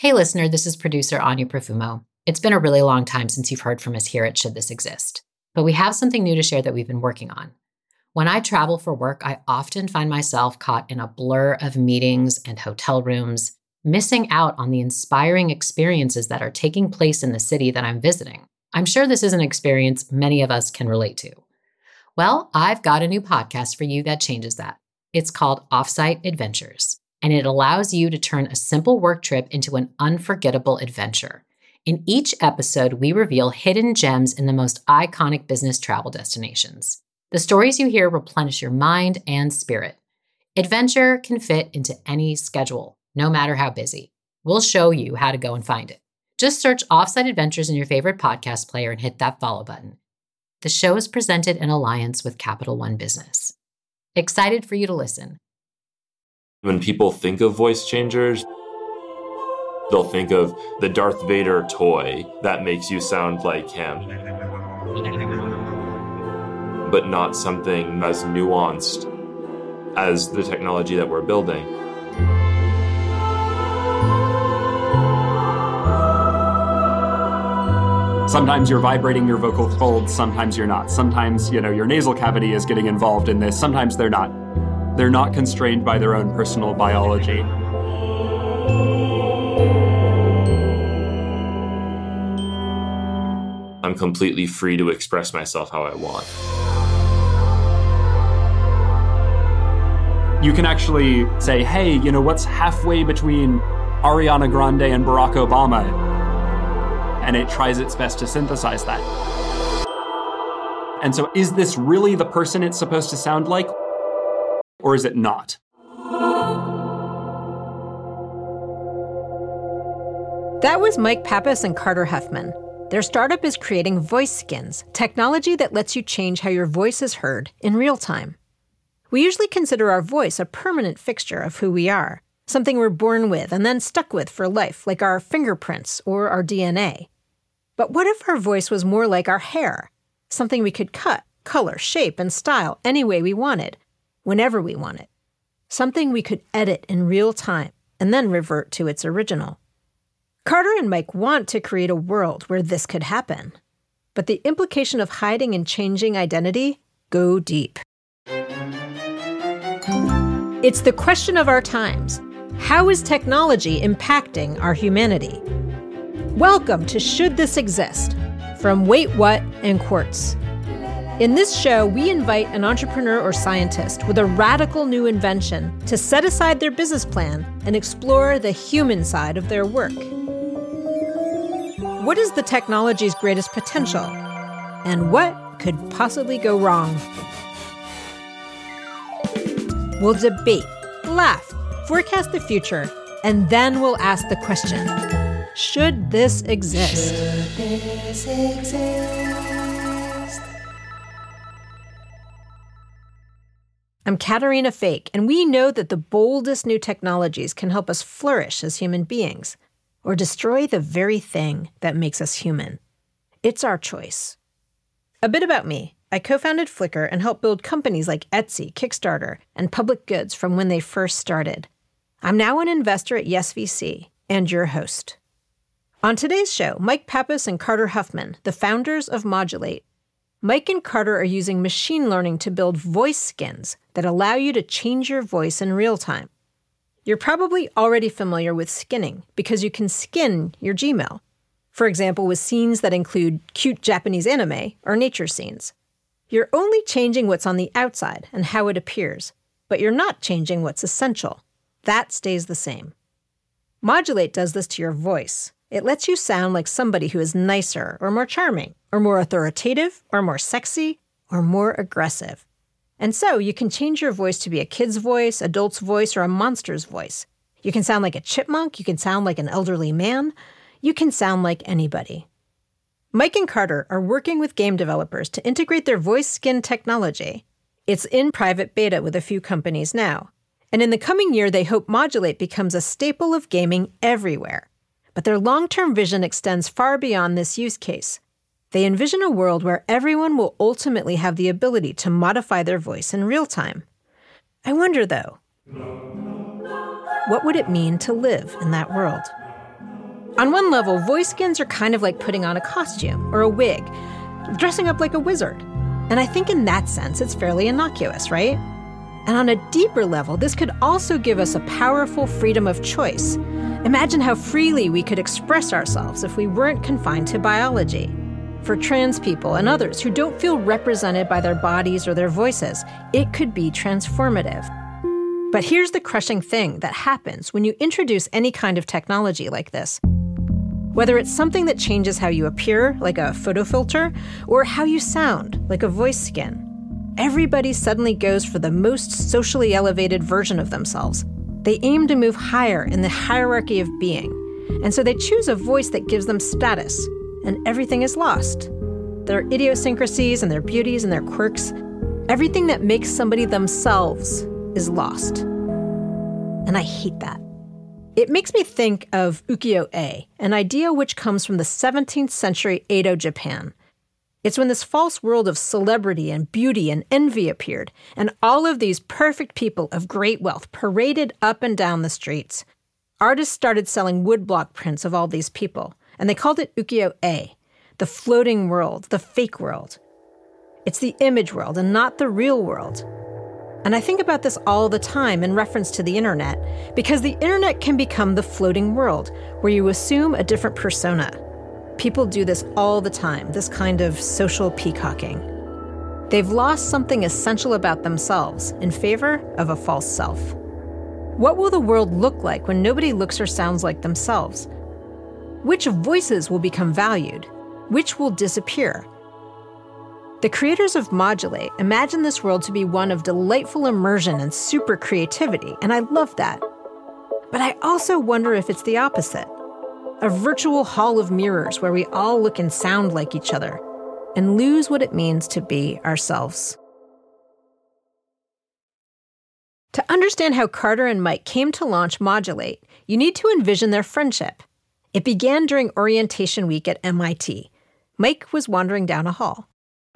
Hey, listener, this is producer Anya Profumo. It's been a really long time since you've heard from us here at Should This Exist, but we have something new to share that we've been working on. When I travel for work, I often find myself caught in a blur of meetings and hotel rooms, missing out on the inspiring experiences that are taking place in the city that I'm visiting. I'm sure this is an experience many of us can relate to. Well, I've got a new podcast for you that changes that. It's called Offsite Adventures and it allows you to turn a simple work trip into an unforgettable adventure. In each episode, we reveal hidden gems in the most iconic business travel destinations. The stories you hear replenish your mind and spirit. Adventure can fit into any schedule, no matter how busy. We'll show you how to go and find it. Just search Offsite Adventures in your favorite podcast player and hit that follow button. The show is presented in alliance with Capital One Business. Excited for you to listen. When people think of voice changers, they'll think of the Darth Vader toy that makes you sound like him, but not something as nuanced as the technology that we're building. Sometimes you're vibrating your vocal folds, sometimes you're not. Sometimes, you know, your nasal cavity is getting involved in this, sometimes they're not. They're not constrained by their own personal biology. I'm completely free to express myself how I want. You can actually say, hey, you know, what's halfway between Ariana Grande and Barack Obama? And it tries its best to synthesize that. And so, is this really the person it's supposed to sound like? Or is it not? That was Mike Pappas and Carter Huffman. Their startup is creating voice skins, technology that lets you change how your voice is heard in real time. We usually consider our voice a permanent fixture of who we are, something we're born with and then stuck with for life, like our fingerprints or our DNA. But what if our voice was more like our hair, something we could cut, color, shape, and style any way we wanted, whenever we want it, something we could edit in real time and then revert to its original. Carter and Mike want to create a world where this could happen, but the implication of hiding and changing identity go deep. It's the question of our times. How is technology impacting our humanity? Welcome to Should This Exist from Wait What and Quartz. In this show, we invite an entrepreneur or scientist with a radical new invention to set aside their business plan and explore the human side of their work. What is the technology's greatest potential? And what could possibly go wrong? We'll debate, laugh, forecast the future, and then we'll ask the question Should this exist? Should this exist? I'm Caterina Fake, and we know that the boldest new technologies can help us flourish as human beings or destroy the very thing that makes us human. It's our choice. A bit about me. I co founded Flickr and helped build companies like Etsy, Kickstarter, and Public Goods from when they first started. I'm now an investor at YesVC and your host. On today's show, Mike Pappas and Carter Huffman, the founders of Modulate, Mike and Carter are using machine learning to build voice skins that allow you to change your voice in real time. You're probably already familiar with skinning because you can skin your Gmail. For example, with scenes that include cute Japanese anime or nature scenes. You're only changing what's on the outside and how it appears, but you're not changing what's essential. That stays the same. Modulate does this to your voice. It lets you sound like somebody who is nicer or more charming, or more authoritative, or more sexy, or more aggressive. And so you can change your voice to be a kid's voice, adult's voice, or a monster's voice. You can sound like a chipmunk, you can sound like an elderly man, you can sound like anybody. Mike and Carter are working with game developers to integrate their voice skin technology. It's in private beta with a few companies now. And in the coming year, they hope Modulate becomes a staple of gaming everywhere. But their long term vision extends far beyond this use case. They envision a world where everyone will ultimately have the ability to modify their voice in real time. I wonder, though, what would it mean to live in that world? On one level, voice skins are kind of like putting on a costume or a wig, dressing up like a wizard. And I think in that sense, it's fairly innocuous, right? And on a deeper level, this could also give us a powerful freedom of choice. Imagine how freely we could express ourselves if we weren't confined to biology. For trans people and others who don't feel represented by their bodies or their voices, it could be transformative. But here's the crushing thing that happens when you introduce any kind of technology like this. Whether it's something that changes how you appear, like a photo filter, or how you sound, like a voice skin, everybody suddenly goes for the most socially elevated version of themselves. They aim to move higher in the hierarchy of being, and so they choose a voice that gives them status, and everything is lost. Their idiosyncrasies and their beauties and their quirks, everything that makes somebody themselves is lost. And I hate that. It makes me think of ukiyo-e, an idea which comes from the 17th century Edo Japan. It's when this false world of celebrity and beauty and envy appeared, and all of these perfect people of great wealth paraded up and down the streets. Artists started selling woodblock prints of all these people, and they called it ukiyo-e, the floating world, the fake world. It's the image world and not the real world. And I think about this all the time in reference to the internet, because the internet can become the floating world, where you assume a different persona. People do this all the time, this kind of social peacocking. They've lost something essential about themselves in favor of a false self. What will the world look like when nobody looks or sounds like themselves? Which voices will become valued? Which will disappear? The creators of Modulate imagine this world to be one of delightful immersion and super creativity, and I love that. But I also wonder if it's the opposite a virtual hall of mirrors where we all look and sound like each other and lose what it means to be ourselves. To understand how Carter and Mike came to launch Modulate, you need to envision their friendship. It began during orientation week at MIT. Mike was wandering down a hall.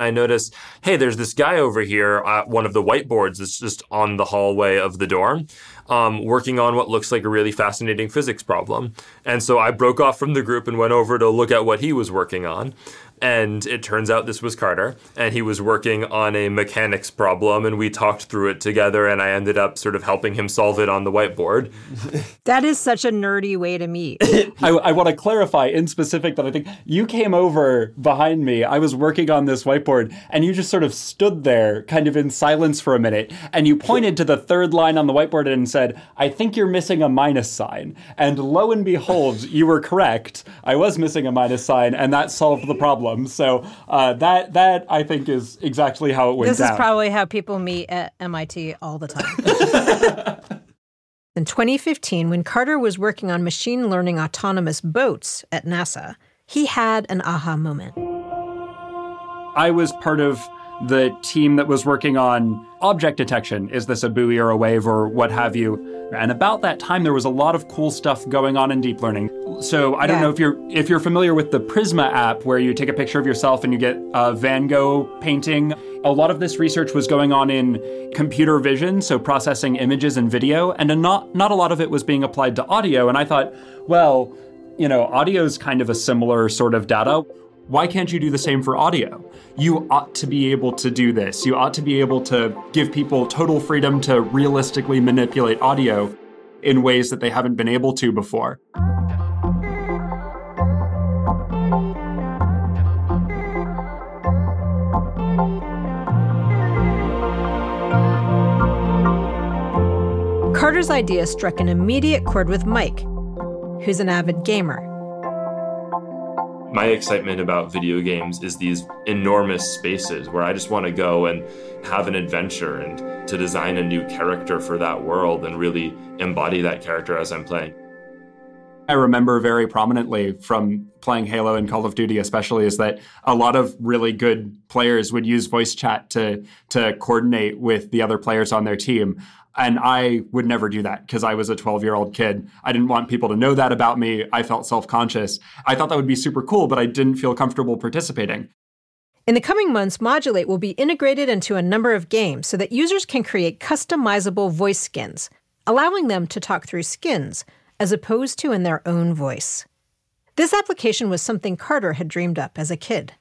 I noticed, hey, there's this guy over here at one of the whiteboards that's just on the hallway of the dorm, um, working on what looks like a really fascinating physics problem. And so I broke off from the group and went over to look at what he was working on. And it turns out this was Carter, and he was working on a mechanics problem, and we talked through it together, and I ended up sort of helping him solve it on the whiteboard. That is such a nerdy way to meet. I, I want to clarify in specific that I think you came over behind me. I was working on this whiteboard, and you just sort of stood there, kind of in silence for a minute, and you pointed to the third line on the whiteboard and said, I think you're missing a minus sign. And lo and behold, you were correct. I was missing a minus sign, and that solved the problem. So uh, that that I think is exactly how it went This down. is probably how people meet at MIT all the time. In 2015, when Carter was working on machine learning autonomous boats at NASA, he had an aha moment. I was part of the team that was working on object detection. Is this a buoy or a wave or what have you? And about that time, there was a lot of cool stuff going on in deep learning. So I don't know if you're if you're familiar with the Prisma app, where you take a picture of yourself and you get a Van Gogh painting. A lot of this research was going on in computer vision, so processing images and video, and a not not a lot of it was being applied to audio. And I thought, well, you know, audio is kind of a similar sort of data. Why can't you do the same for audio? You ought to be able to do this. You ought to be able to give people total freedom to realistically manipulate audio in ways that they haven't been able to before. Carter's idea struck an immediate chord with Mike, who's an avid gamer. My excitement about video games is these enormous spaces where I just want to go and have an adventure and to design a new character for that world and really embody that character as I'm playing. I remember very prominently from playing Halo and Call of Duty, especially, is that a lot of really good players would use voice chat to to coordinate with the other players on their team. And I would never do that because I was a 12 year old kid. I didn't want people to know that about me. I felt self conscious. I thought that would be super cool, but I didn't feel comfortable participating. In the coming months, Modulate will be integrated into a number of games so that users can create customizable voice skins, allowing them to talk through skins as opposed to in their own voice. This application was something Carter had dreamed up as a kid.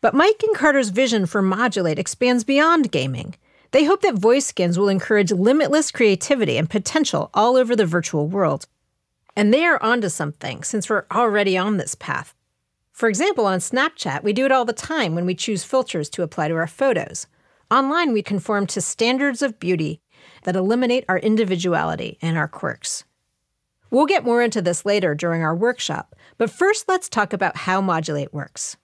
But Mike and Carter's vision for Modulate expands beyond gaming. They hope that voice skins will encourage limitless creativity and potential all over the virtual world. And they are onto something since we're already on this path. For example, on Snapchat, we do it all the time when we choose filters to apply to our photos. Online, we conform to standards of beauty that eliminate our individuality and our quirks. We'll get more into this later during our workshop, but first let's talk about how Modulate works.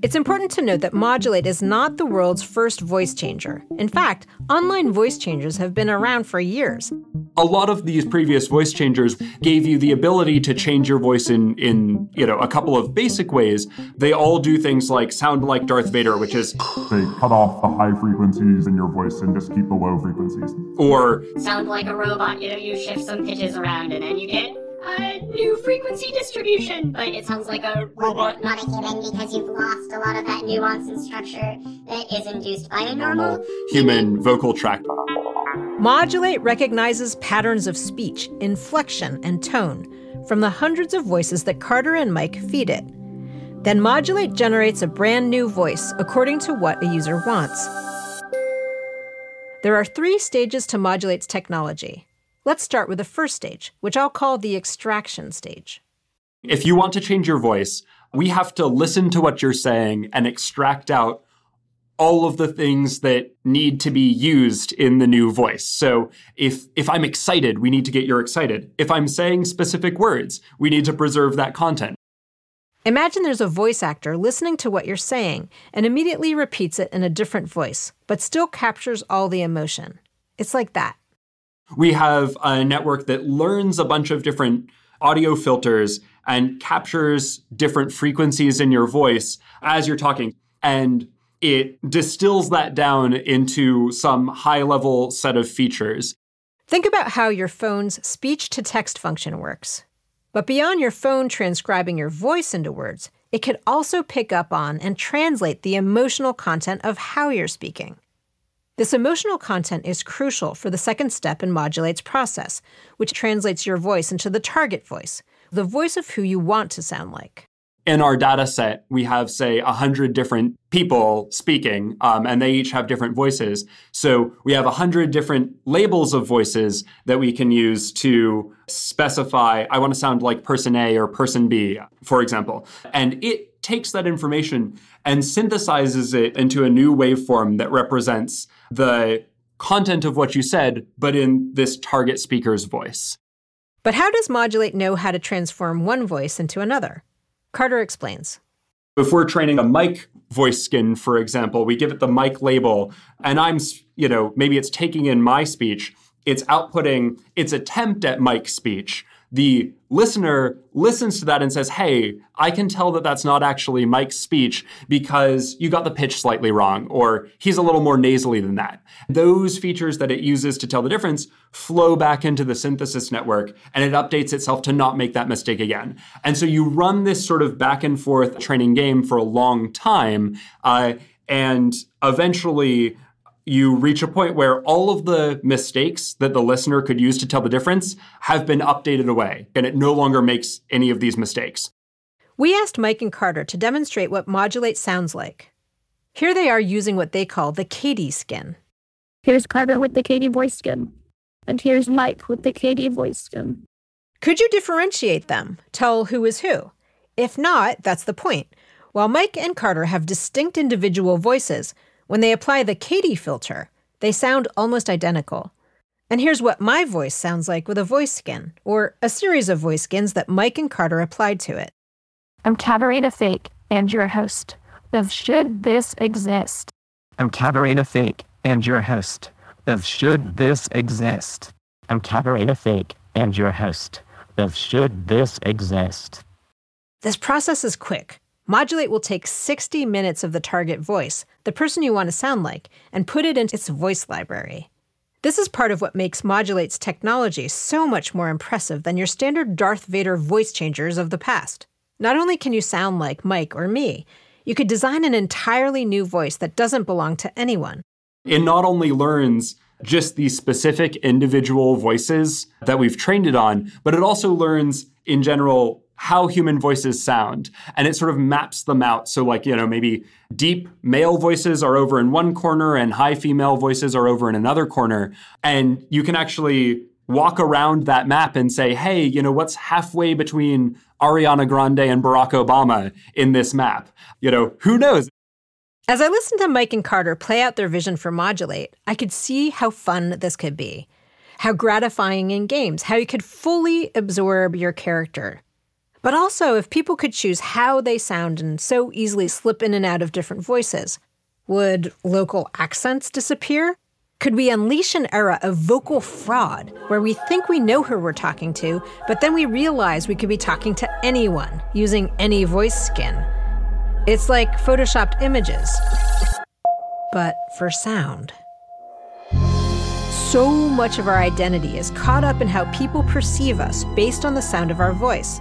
It's important to note that Modulate is not the world's first voice changer. In fact, online voice changers have been around for years. A lot of these previous voice changers gave you the ability to change your voice in in, you know, a couple of basic ways. They all do things like sound like Darth Vader, which is they cut off the high frequencies in your voice and just keep the low frequencies. Or sound like a robot, you know, you shift some pitches around and then you get a new frequency distribution, but it sounds like a robot, not a human, because you've lost a lot of that nuance and structure that is induced by a normal human vocal tract. Modulate recognizes patterns of speech, inflection, and tone from the hundreds of voices that Carter and Mike feed it. Then Modulate generates a brand new voice according to what a user wants. There are three stages to Modulate's technology Let's start with the first stage, which I'll call the extraction stage. If you want to change your voice, we have to listen to what you're saying and extract out all of the things that need to be used in the new voice. So if if I'm excited, we need to get your excited. If I'm saying specific words, we need to preserve that content. Imagine there's a voice actor listening to what you're saying and immediately repeats it in a different voice, but still captures all the emotion. It's like that. We have a network that learns a bunch of different audio filters and captures different frequencies in your voice as you're talking. And it distills that down into some high level set of features. Think about how your phone's speech to text function works. But beyond your phone transcribing your voice into words, it could also pick up on and translate the emotional content of how you're speaking. This emotional content is crucial for the second step in Modulate's process, which translates your voice into the target voice, the voice of who you want to sound like. In our data set, we have, say, 100 different people speaking, um, and they each have different voices. So we have 100 different labels of voices that we can use to specify, I want to sound like person A or person B, for example. And it takes that information and synthesizes it into a new waveform that represents the content of what you said, but in this target speaker's voice. But how does Modulate know how to transform one voice into another? Carter explains. If we're training a Mike voice skin, for example, we give it the Mike label, and I'm, you know, maybe it's taking in my speech, it's outputting its attempt at Mike speech, the listener listens to that and says, Hey, I can tell that that's not actually Mike's speech because you got the pitch slightly wrong, or he's a little more nasally than that. Those features that it uses to tell the difference flow back into the synthesis network and it updates itself to not make that mistake again. And so you run this sort of back and forth training game for a long time. Uh, and eventually, you reach a point where all of the mistakes that the listener could use to tell the difference have been updated away, and it no longer makes any of these mistakes. We asked Mike and Carter to demonstrate what modulate sounds like. Here they are using what they call the Katie skin. Here's Carter with the Katie voice skin. And here's Mike with the Katie voice skin. Could you differentiate them? Tell who is who? If not, that's the point. While Mike and Carter have distinct individual voices, when they apply the Katie filter, they sound almost identical. And here's what my voice sounds like with a voice skin, or a series of voice skins that Mike and Carter applied to it. I'm Caterina Fake, and your host of Should This Exist? I'm Caterina Fake, and your host of Should This Exist? I'm Caterina Fake, and your host of Should This Exist? This process is quick. Modulate will take 60 minutes of the target voice, the person you want to sound like, and put it into its voice library. This is part of what makes Modulate's technology so much more impressive than your standard Darth Vader voice changers of the past. Not only can you sound like Mike or me, you could design an entirely new voice that doesn't belong to anyone. It not only learns just these specific individual voices that we've trained it on, but it also learns in general how human voices sound and it sort of maps them out. So, like, you know, maybe deep male voices are over in one corner and high female voices are over in another corner. And you can actually walk around that map and say, hey, you know, what's halfway between Ariana Grande and Barack Obama in this map? You know, who knows? As I listened to Mike and Carter play out their vision for Modulate, I could see how fun this could be, how gratifying in games, how you could fully absorb your character. But also, if people could choose how they sound and so easily slip in and out of different voices, would local accents disappear? Could we unleash an era of vocal fraud where we think we know who we're talking to, but then we realize we could be talking to anyone using any voice skin? It's like photoshopped images, but for sound. So much of our identity is caught up in how people perceive us based on the sound of our voice,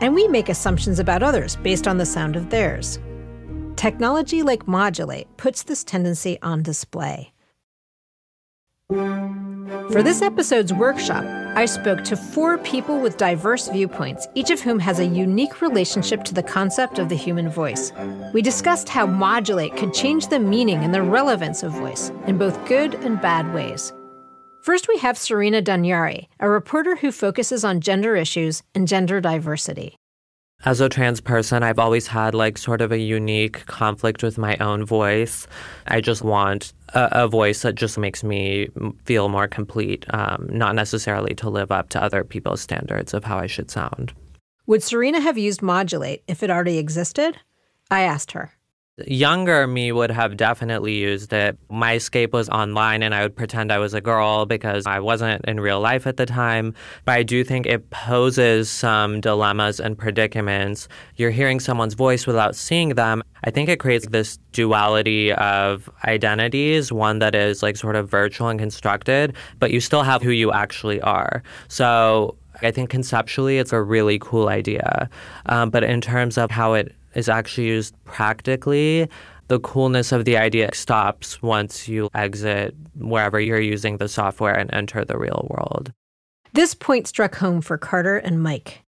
and we make assumptions about others based on the sound of theirs. Technology like Modulate puts this tendency on display. For this episode's workshop, I spoke to four people with diverse viewpoints, each of whom has a unique relationship to the concept of the human voice. We discussed how Modulate could change the meaning and the relevance of voice in both good and bad ways. First, we have Serena Daniari, a reporter who focuses on gender issues and gender diversity. As a trans person, I've always had like sort of a unique conflict with my own voice. I just want a, a voice that just makes me feel more complete, um, not necessarily to live up to other people's standards of how I should sound. Would Serena have used Modulate if it already existed? I asked her. Younger me would have definitely used it. My escape was online and I would pretend I was a girl because I wasn't in real life at the time. But I do think it poses some dilemmas and predicaments. You're hearing someone's voice without seeing them. I think it creates this duality of identities, one that is like sort of virtual and constructed, but you still have who you actually are. So I think conceptually it's a really cool idea. Um, but in terms of how it is actually used practically, the coolness of the idea stops once you exit wherever you're using the software and enter the real world. This point struck home for Carter and Mike.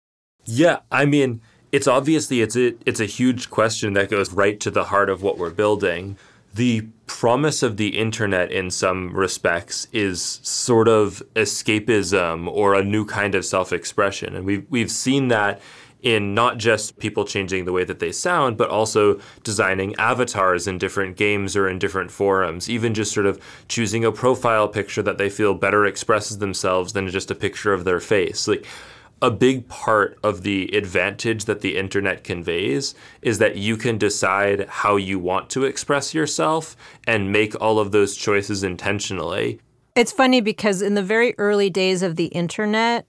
Yeah, I mean, it's obviously it's a it's a huge question that goes right to the heart of what we're building. The promise of the internet in some respects is sort of escapism or a new kind of self-expression. And we've we've seen that in not just people changing the way that they sound, but also designing avatars in different games or in different forums, even just sort of choosing a profile picture that they feel better expresses themselves than just a picture of their face. Like a big part of the advantage that the internet conveys is that you can decide how you want to express yourself and make all of those choices intentionally. It's funny because in the very early days of the internet,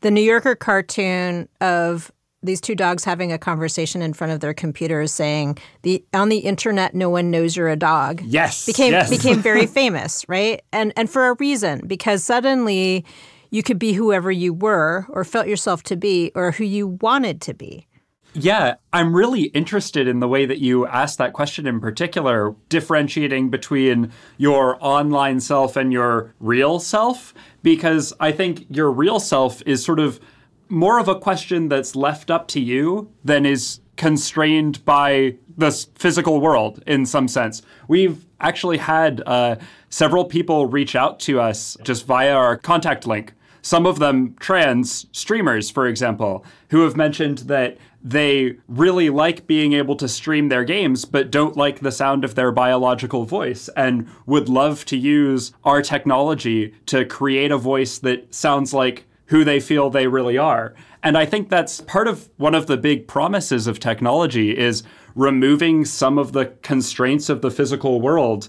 the New Yorker cartoon of these two dogs having a conversation in front of their computers saying the on the internet no one knows you're a dog. Yes became yes. became very famous right? And and for a reason because suddenly you could be whoever you were or felt yourself to be or who you wanted to be. Yeah, I'm really interested in the way that you asked that question in particular, differentiating between your online self and your real self, because I think your real self is sort of more of a question that's left up to you than is constrained by the physical world in some sense. We've actually had uh, several people reach out to us just via our contact link. Some of them trans streamers, for example, who have mentioned that they really like being able to stream their games, but don't like the sound of their biological voice and would love to use our technology to create a voice that sounds like who they feel they really are. And I think that's part of one of the big promises of technology is removing some of the constraints of the physical world.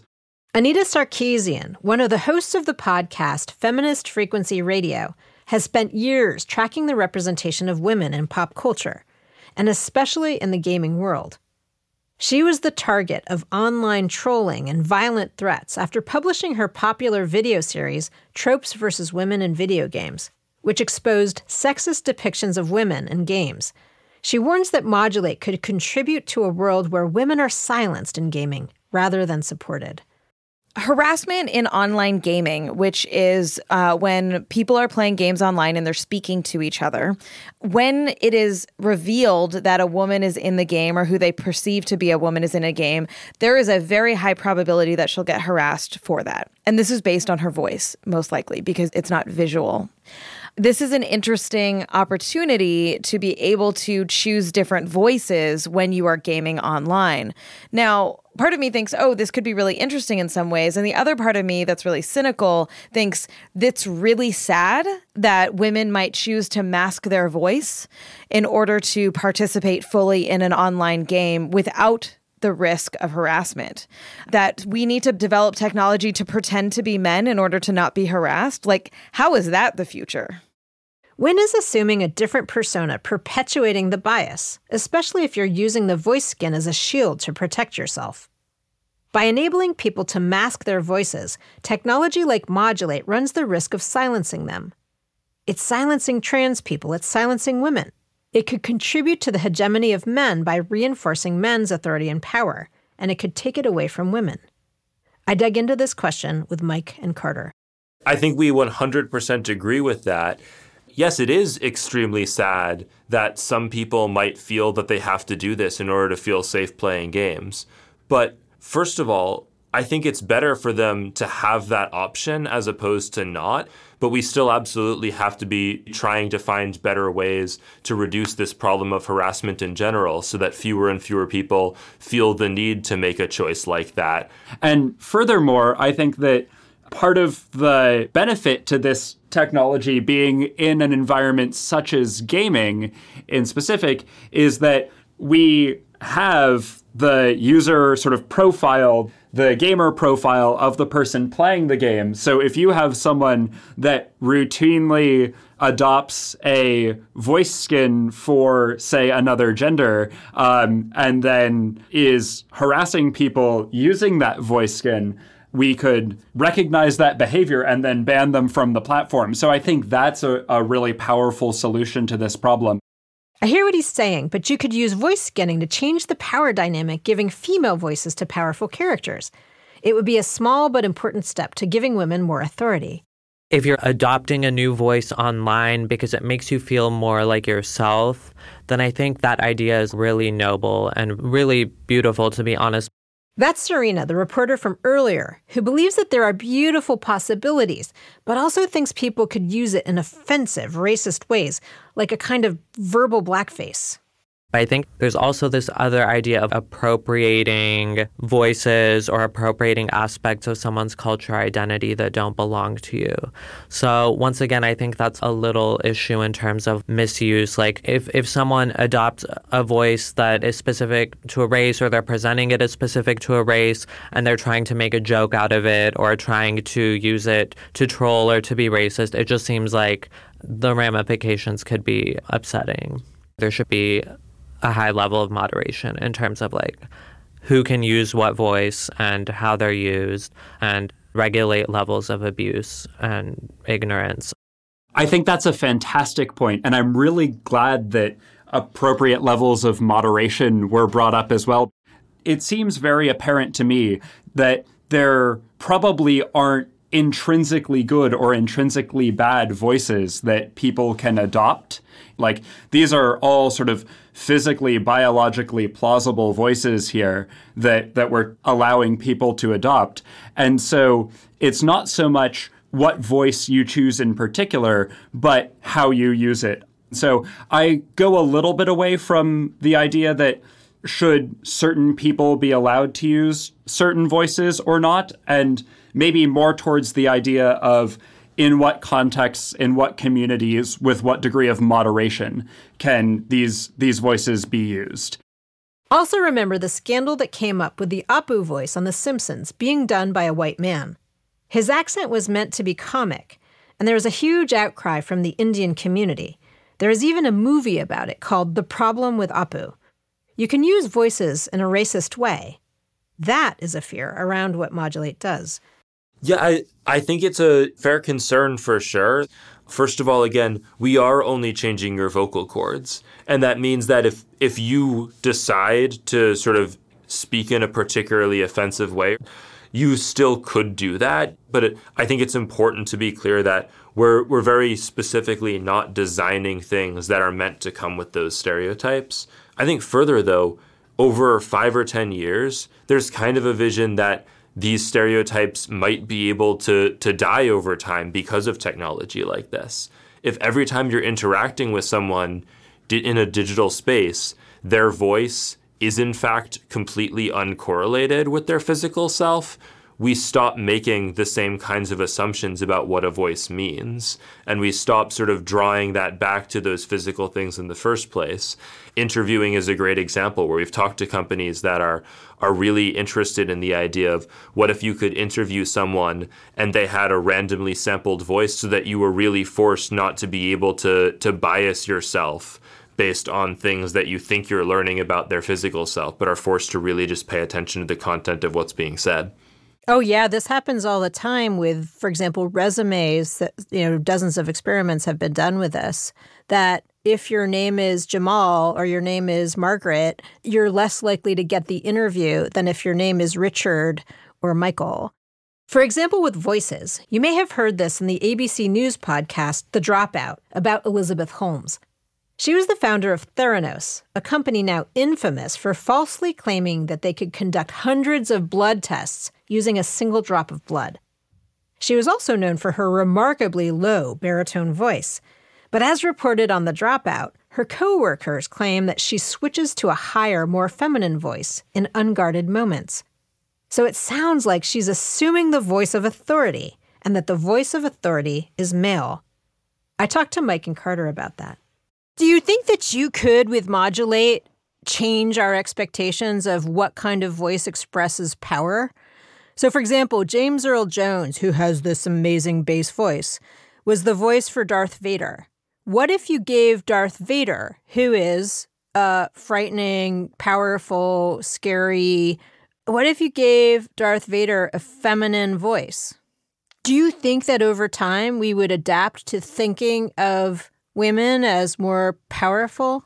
Anita Sarkeesian, one of the hosts of the podcast Feminist Frequency Radio, has spent years tracking the representation of women in pop culture, and especially in the gaming world. She was the target of online trolling and violent threats after publishing her popular video series, Tropes vs. Women in Video Games which exposed sexist depictions of women in games. She warns that Modulate could contribute to a world where women are silenced in gaming rather than supported. harassment in online gaming, which is uh, when people are playing games online and they're speaking to each other, when it is revealed that a woman is in the game or who they perceive to be a woman is in a game, there is a very high probability that she'll get harassed for that. And this is based on her voice, most likely, because it's not visual this is an interesting opportunity to be able to choose different voices when you are gaming online. Now, part of me thinks, oh, this could be really interesting in some ways. And the other part of me that's really cynical thinks it's really sad that women might choose to mask their voice in order to participate fully in an online game without the risk of harassment. That we need to develop technology to pretend to be men in order to not be harassed. Like, how is that the future? Wynn is assuming a different persona, perpetuating the bias, especially if you're using the voice skin as a shield to protect yourself. By enabling people to mask their voices, technology like Modulate runs the risk of silencing them. It's silencing trans people, it's silencing women. It could contribute to the hegemony of men by reinforcing men's authority and power, and it could take it away from women. I dug into this question with Mike and Carter. I think we 100% agree with that yes, it is extremely sad that some people might feel that they have to do this in order to feel safe playing games. But first of all, I think it's better for them to have that option as opposed to not. But we still absolutely have to be trying to find better ways to reduce this problem of harassment in general so that fewer and fewer people feel the need to make a choice like that. And furthermore, I think that part of the benefit to this technology being in an environment such as gaming in specific is that we have the user sort of profile, the gamer profile of the person playing the game. So if you have someone that routinely adopts a voice skin for, say, another gender, um, and then is harassing people using that voice skin, we could recognize that behavior and then ban them from the platform. So I think that's a, a really powerful solution to this problem. I hear what he's saying, but you could use voice scanning to change the power dynamic, giving female voices to powerful characters. It would be a small but important step to giving women more authority. If you're adopting a new voice online because it makes you feel more like yourself, then I think that idea is really noble and really beautiful, to be honest. That's Serena, the reporter from earlier, who believes that there are beautiful possibilities, but also thinks people could use it in offensive, racist ways, like a kind of verbal blackface. I think there's also this other idea of appropriating voices or appropriating aspects of someone's cultural identity that don't belong to you. So once again, I think that's a little issue in terms of misuse. Like if, if someone adopts a voice that is specific to a race or they're presenting it as specific to a race and they're trying to make a joke out of it or trying to use it to troll or to be racist, it just seems like the ramifications could be upsetting. There should be a high level of moderation in terms of like who can use what voice and how they're used and regulate levels of abuse and ignorance. I think that's a fantastic point, and I'm really glad that appropriate levels of moderation were brought up as well. It seems very apparent to me that there probably aren't intrinsically good or intrinsically bad voices that people can adopt. Like, these are all sort of physically, biologically plausible voices here that, that we're allowing people to adopt. And so it's not so much what voice you choose in particular, but how you use it. So I go a little bit away from the idea that should certain people be allowed to use certain voices or not, and maybe more towards the idea of in what contexts, in what communities, with what degree of moderation can these these voices be used. Also remember the scandal that came up with the Apu voice on The Simpsons being done by a white man. His accent was meant to be comic, and there was a huge outcry from the Indian community. There is even a movie about it called The Problem with Apu. You can use voices in a racist way. That is a fear around what Modulate does. Yeah, I, I think it's a fair concern for sure. First of all, again, we are only changing your vocal cords. And that means that if, if you decide to sort of speak in a particularly offensive way, you still could do that, but it, I think it's important to be clear that we're we're very specifically not designing things that are meant to come with those stereotypes. I think further though, over 5 or 10 years, there's kind of a vision that these stereotypes might be able to to die over time because of technology like this. If every time you're interacting with someone in a digital space, their voice is in fact completely uncorrelated with their physical self, we stop making the same kinds of assumptions about what a voice means. And we stop sort of drawing that back to those physical things in the first place. Interviewing is a great example where we've talked to companies that are, are really interested in the idea of what if you could interview someone and they had a randomly sampled voice so that you were really forced not to be able to, to bias yourself based on things that you think you're learning about their physical self, but are forced to really just pay attention to the content of what's being said. Oh yeah, this happens all the time with, for example, resumes that you know dozens of experiments have been done with this. That if your name is Jamal or your name is Margaret, you're less likely to get the interview than if your name is Richard or Michael. For example, with voices, you may have heard this in the ABC News podcast, The Dropout, about Elizabeth Holmes. She was the founder of Theranos, a company now infamous for falsely claiming that they could conduct hundreds of blood tests using a single drop of blood. She was also known for her remarkably low baritone voice. But as reported on The Dropout, her coworkers claim that she switches to a higher, more feminine voice in unguarded moments. So it sounds like she's assuming the voice of authority, and that the voice of authority is male. I talked to Mike and Carter about that. Do you think that you could, with Modulate, change our expectations of what kind of voice expresses power? So, for example, James Earl Jones, who has this amazing bass voice, was the voice for Darth Vader. What if you gave Darth Vader, who is a frightening, powerful, scary, what if you gave Darth Vader a feminine voice? Do you think that over time we would adapt to thinking of women as more powerful?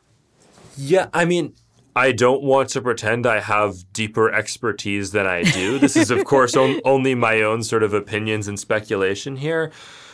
Yeah, I mean, I don't want to pretend I have deeper expertise than I do. This is, of course, on, only my own sort of opinions and speculation here.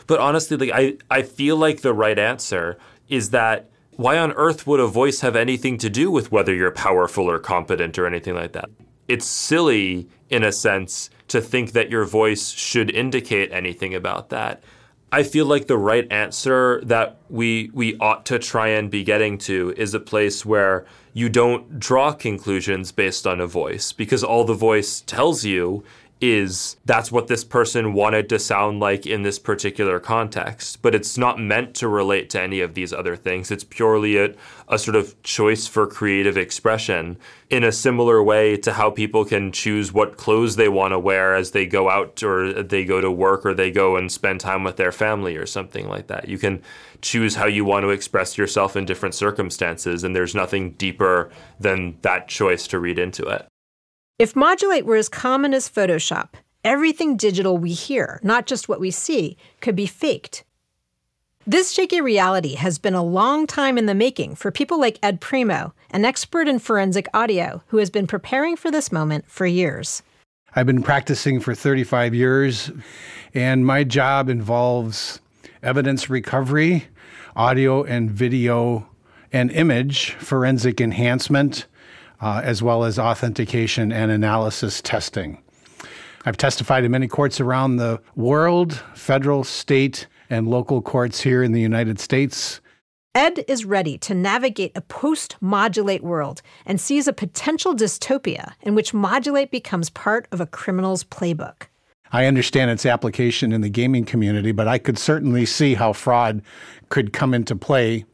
But honestly, like I, I feel like the right answer is that why on earth would a voice have anything to do with whether you're powerful or competent or anything like that? It's silly, in a sense, to think that your voice should indicate anything about that. I feel like the right answer that we we ought to try and be getting to is a place where you don't draw conclusions based on a voice because all the voice tells you is that's what this person wanted to sound like in this particular context. But it's not meant to relate to any of these other things. It's purely a, a sort of choice for creative expression in a similar way to how people can choose what clothes they want to wear as they go out or they go to work or they go and spend time with their family or something like that. You can choose how you want to express yourself in different circumstances, and there's nothing deeper than that choice to read into it. If Modulate were as common as Photoshop, everything digital we hear, not just what we see, could be faked. This shaky reality has been a long time in the making for people like Ed Primeau, an expert in forensic audio who has been preparing for this moment for years. I've been practicing for 35 years, and my job involves evidence recovery, audio and video and image forensic enhancement, uh, as well as authentication and analysis testing. I've testified in many courts around the world, federal, state, and local courts here in the United States. Ed is ready to navigate a post modulate world and sees a potential dystopia in which modulate becomes part of a criminal's playbook. I understand its application in the gaming community, but I could certainly see how fraud could come into play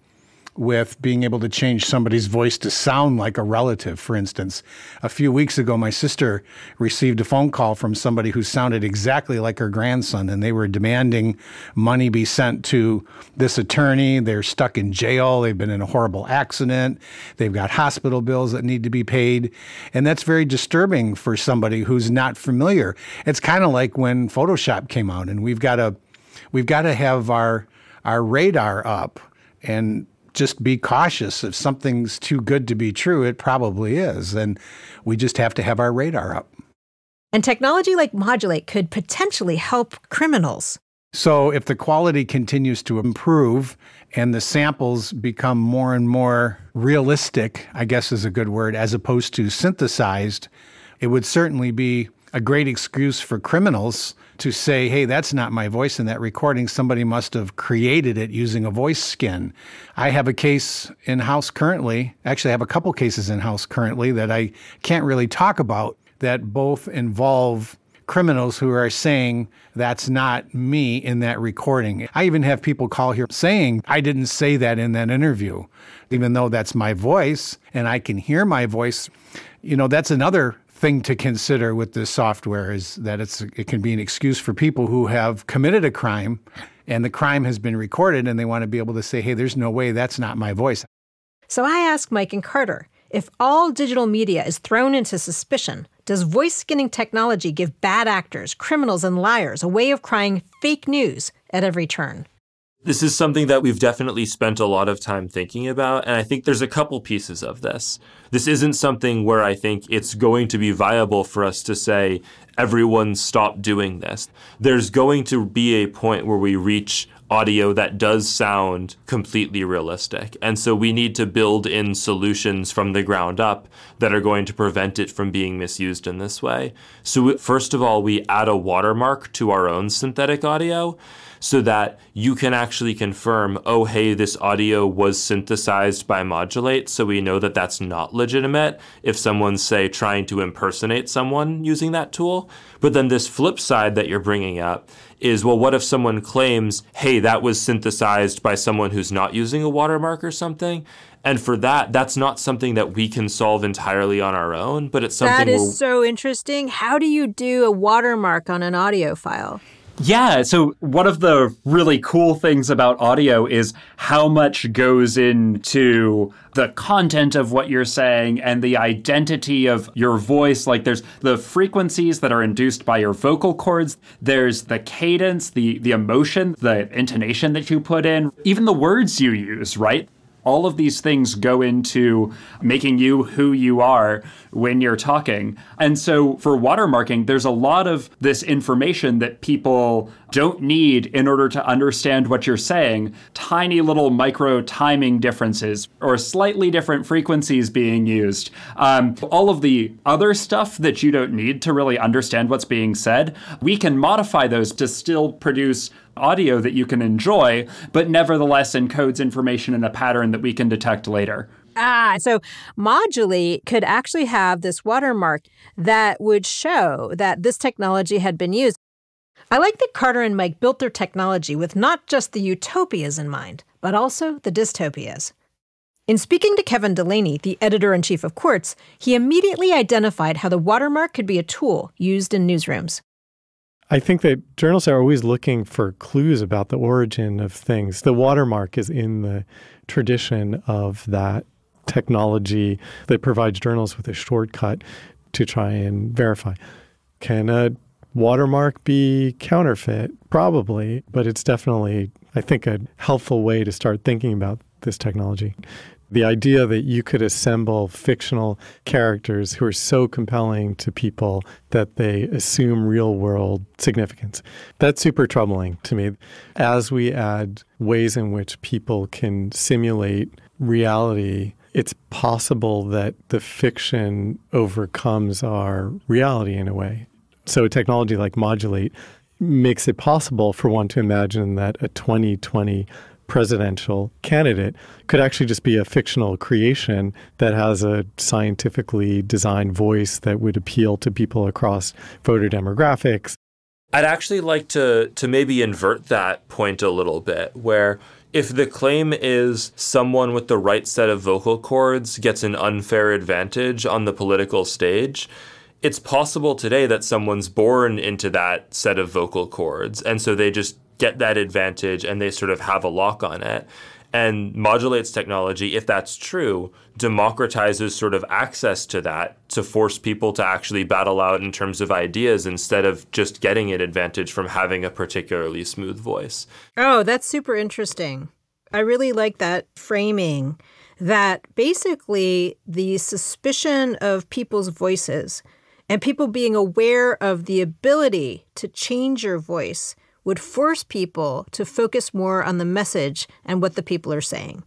with being able to change somebody's voice to sound like a relative, for instance. A few weeks ago, my sister received a phone call from somebody who sounded exactly like her grandson, and they were demanding money be sent to this attorney. They're stuck in jail. They've been in a horrible accident. They've got hospital bills that need to be paid. And that's very disturbing for somebody who's not familiar. It's kind of like when Photoshop came out, and we've got to we've got to have our our radar up and just be cautious. If something's too good to be true, it probably is. And we just have to have our radar up. And technology like Modulate could potentially help criminals. So, if the quality continues to improve and the samples become more and more realistic, I guess is a good word, as opposed to synthesized, it would certainly be a great excuse for criminals to say, hey, that's not my voice in that recording. Somebody must have created it using a voice skin. I have a case in house currently. Actually, I have a couple cases in house currently that I can't really talk about that both involve criminals who are saying that's not me in that recording. I even have people call here saying I didn't say that in that interview, even though that's my voice and I can hear my voice. You know, that's another thing to consider with this software is that it's it can be an excuse for people who have committed a crime and the crime has been recorded and they want to be able to say, "Hey, there's no way that's not my voice." So I asked Mike and Carter, if all digital media is thrown into suspicion, does voice skinning technology give bad actors, criminals, and liars a way of crying fake news at every turn? This is something that we've definitely spent a lot of time thinking about, and I think there's a couple pieces of this. This isn't something where I think it's going to be viable for us to say, everyone stop doing this. There's going to be a point where we reach audio that does sound completely realistic. And so we need to build in solutions from the ground up that are going to prevent it from being misused in this way. So, first of all, we add a watermark to our own synthetic audio so that you can actually confirm, oh, hey, this audio was synthesized by Modulate, so we know that that's not legitimate if someone's, say, trying to impersonate someone using that tool. But then this flip side that you're bringing up is well, what if someone claims, hey, that was synthesized by someone who's not using a watermark or something? And for that, that's not something that we can solve entirely on our own, but it's something That is so interesting. How do you do a watermark on an audio file? Yeah. So, one of the really cool things about audio is how much goes into the content of what you're saying and the identity of your voice. Like, there's the frequencies that are induced by your vocal cords, there's the cadence, the, the emotion, the intonation that you put in, even the words you use, right? All of these things go into making you who you are when you're talking. And so for watermarking, there's a lot of this information that people don't need in order to understand what you're saying. Tiny little micro timing differences or slightly different frequencies being used. Um, all of the other stuff that you don't need to really understand what's being said, we can modify those to still produce audio that you can enjoy, but nevertheless encodes information in a pattern that we can detect later. Ah, so Modulate could actually have this watermark that would show that this technology had been used. I like that Carter and Mike built their technology with not just the utopias in mind, but also the dystopias. In speaking to Kevin Delaney, the editor in chief of Quartz, he immediately identified how the watermark could be a tool used in newsrooms. I think that journalists are always looking for clues about the origin of things. The watermark is in the tradition of that technology that provides journalists with a shortcut to try and verify. Can a watermark be counterfeit? Probably, but it's definitely, I think, a helpful way to start thinking about this technology. The idea that you could assemble fictional characters who are so compelling to people that they assume real world significance. That's super troubling to me. As we add ways in which people can simulate reality, it's possible that the fiction overcomes our reality in a way. So, a technology like Modulate makes it possible for one to imagine that a 2020 presidential candidate could actually just be a fictional creation that has a scientifically designed voice that would appeal to people across voter demographics. I'd actually like to to maybe invert that point a little bit where if the claim is someone with the right set of vocal cords gets an unfair advantage on the political stage, it's possible today that someone's born into that set of vocal cords and so they just get that advantage and they sort of have a lock on it. And Modulate's technology, if that's true, democratizes sort of access to that to force people to actually battle out in terms of ideas instead of just getting an advantage from having a particularly smooth voice. Oh, that's super interesting. I really like that framing that basically the suspicion of people's voices And people being aware of the ability to change your voice would force people to focus more on the message and what the people are saying.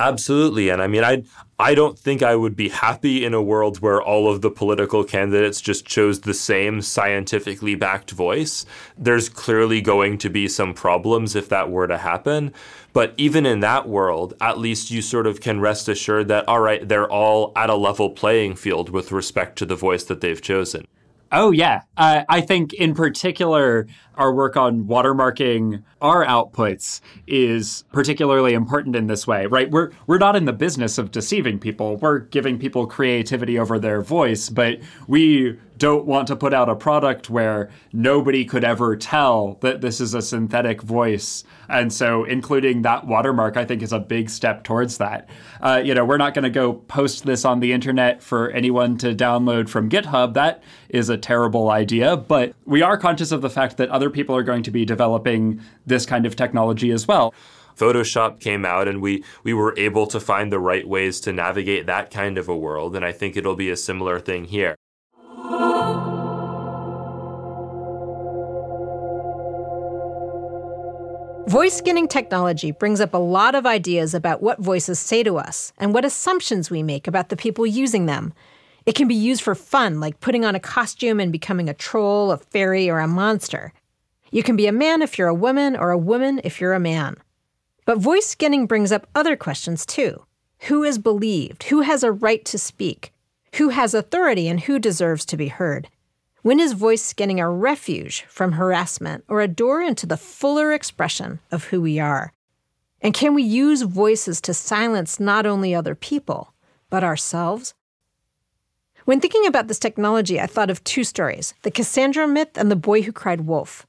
Absolutely. And I mean, I I don't think I would be happy in a world where all of the political candidates just chose the same scientifically backed voice. There's clearly going to be some problems if that were to happen. But even in that world, at least you sort of can rest assured that, all right, they're all at a level playing field with respect to the voice that they've chosen. Oh, yeah. Uh, I think in particular, our work on watermarking our outputs is particularly important in this way, right? We're, we're not in the business of deceiving people. We're giving people creativity over their voice, but we don't want to put out a product where nobody could ever tell that this is a synthetic voice. And so including that watermark, I think, is a big step towards that. Uh, you know, we're not going to go post this on the internet for anyone to download from GitHub. That is a terrible idea. But we are conscious of the fact that other people are going to be developing this kind of technology as well. Photoshop came out and we we were able to find the right ways to navigate that kind of a world and I think it'll be a similar thing here. Voice skinning technology brings up a lot of ideas about what voices say to us and what assumptions we make about the people using them. It can be used for fun, like putting on a costume and becoming a troll, a fairy, or a monster. You can be a man if you're a woman, or a woman if you're a man. But voice skinning brings up other questions too. Who is believed? Who has a right to speak? Who has authority and who deserves to be heard? When is voice skinning a refuge from harassment or a door into the fuller expression of who we are? And can we use voices to silence not only other people, but ourselves? When thinking about this technology, I thought of two stories the Cassandra myth and the boy who cried wolf.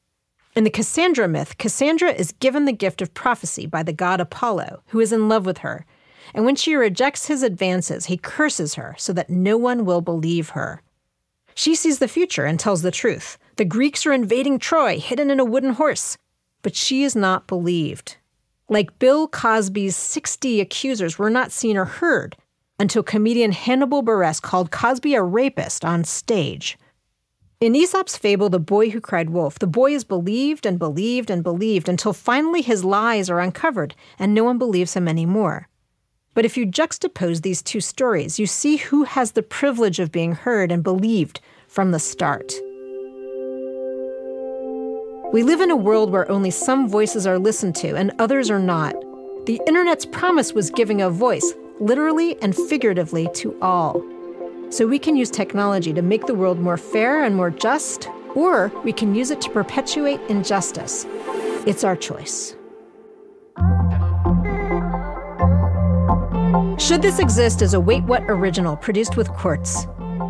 In the Cassandra myth, Cassandra is given the gift of prophecy by the god Apollo, who is in love with her. And when she rejects his advances, he curses her so that no one will believe her. She sees the future and tells the truth. The Greeks are invading Troy, hidden in a wooden horse. But she is not believed. Like Bill Cosby's 60 accusers were not seen or heard, until comedian Hannibal Buress called Cosby a rapist on stage. In Aesop's fable, The Boy Who Cried Wolf, the boy is believed and believed and believed until finally his lies are uncovered and no one believes him anymore. But if you juxtapose these two stories, you see who has the privilege of being heard and believed from the start. We live in a world where only some voices are listened to and others are not. The internet's promise was giving a voice, literally and figuratively, to all. So we can use technology to make the world more fair and more just, or we can use it to perpetuate injustice. It's our choice. Should This Exist is a Wait What original produced with Quartz.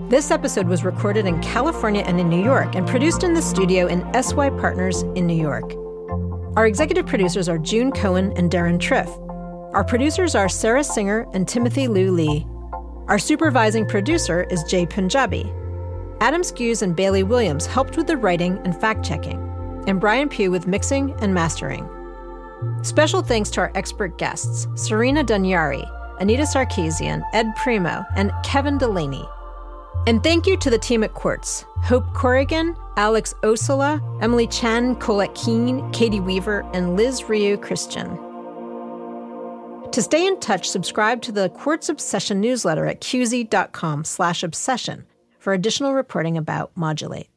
This episode was recorded in California and in New York and produced in the studio in SY Partners in New York. Our executive producers are June Cohen and Deron Triff. Our producers are Sarah Singer and Timothy Liu Lee. Our supervising producer is Jay Punjabi. Adam Skews and Bailey Williams helped with the writing and fact checking, and Brian Pugh with mixing and mastering. Special thanks to our expert guests, Serena Daniari, Anita Sarkeesian, Ed Primeau, and Kevin Delaney. And thank you to the team at Quartz Hope Corrigan, Alex Ossola, Emily Chen, Colette Keene, Katie Weaver, and Liz Ryu Christian. To stay in touch, subscribe to the Quartz Obsession newsletter at qz.com slash obsession for additional reporting about Modulate.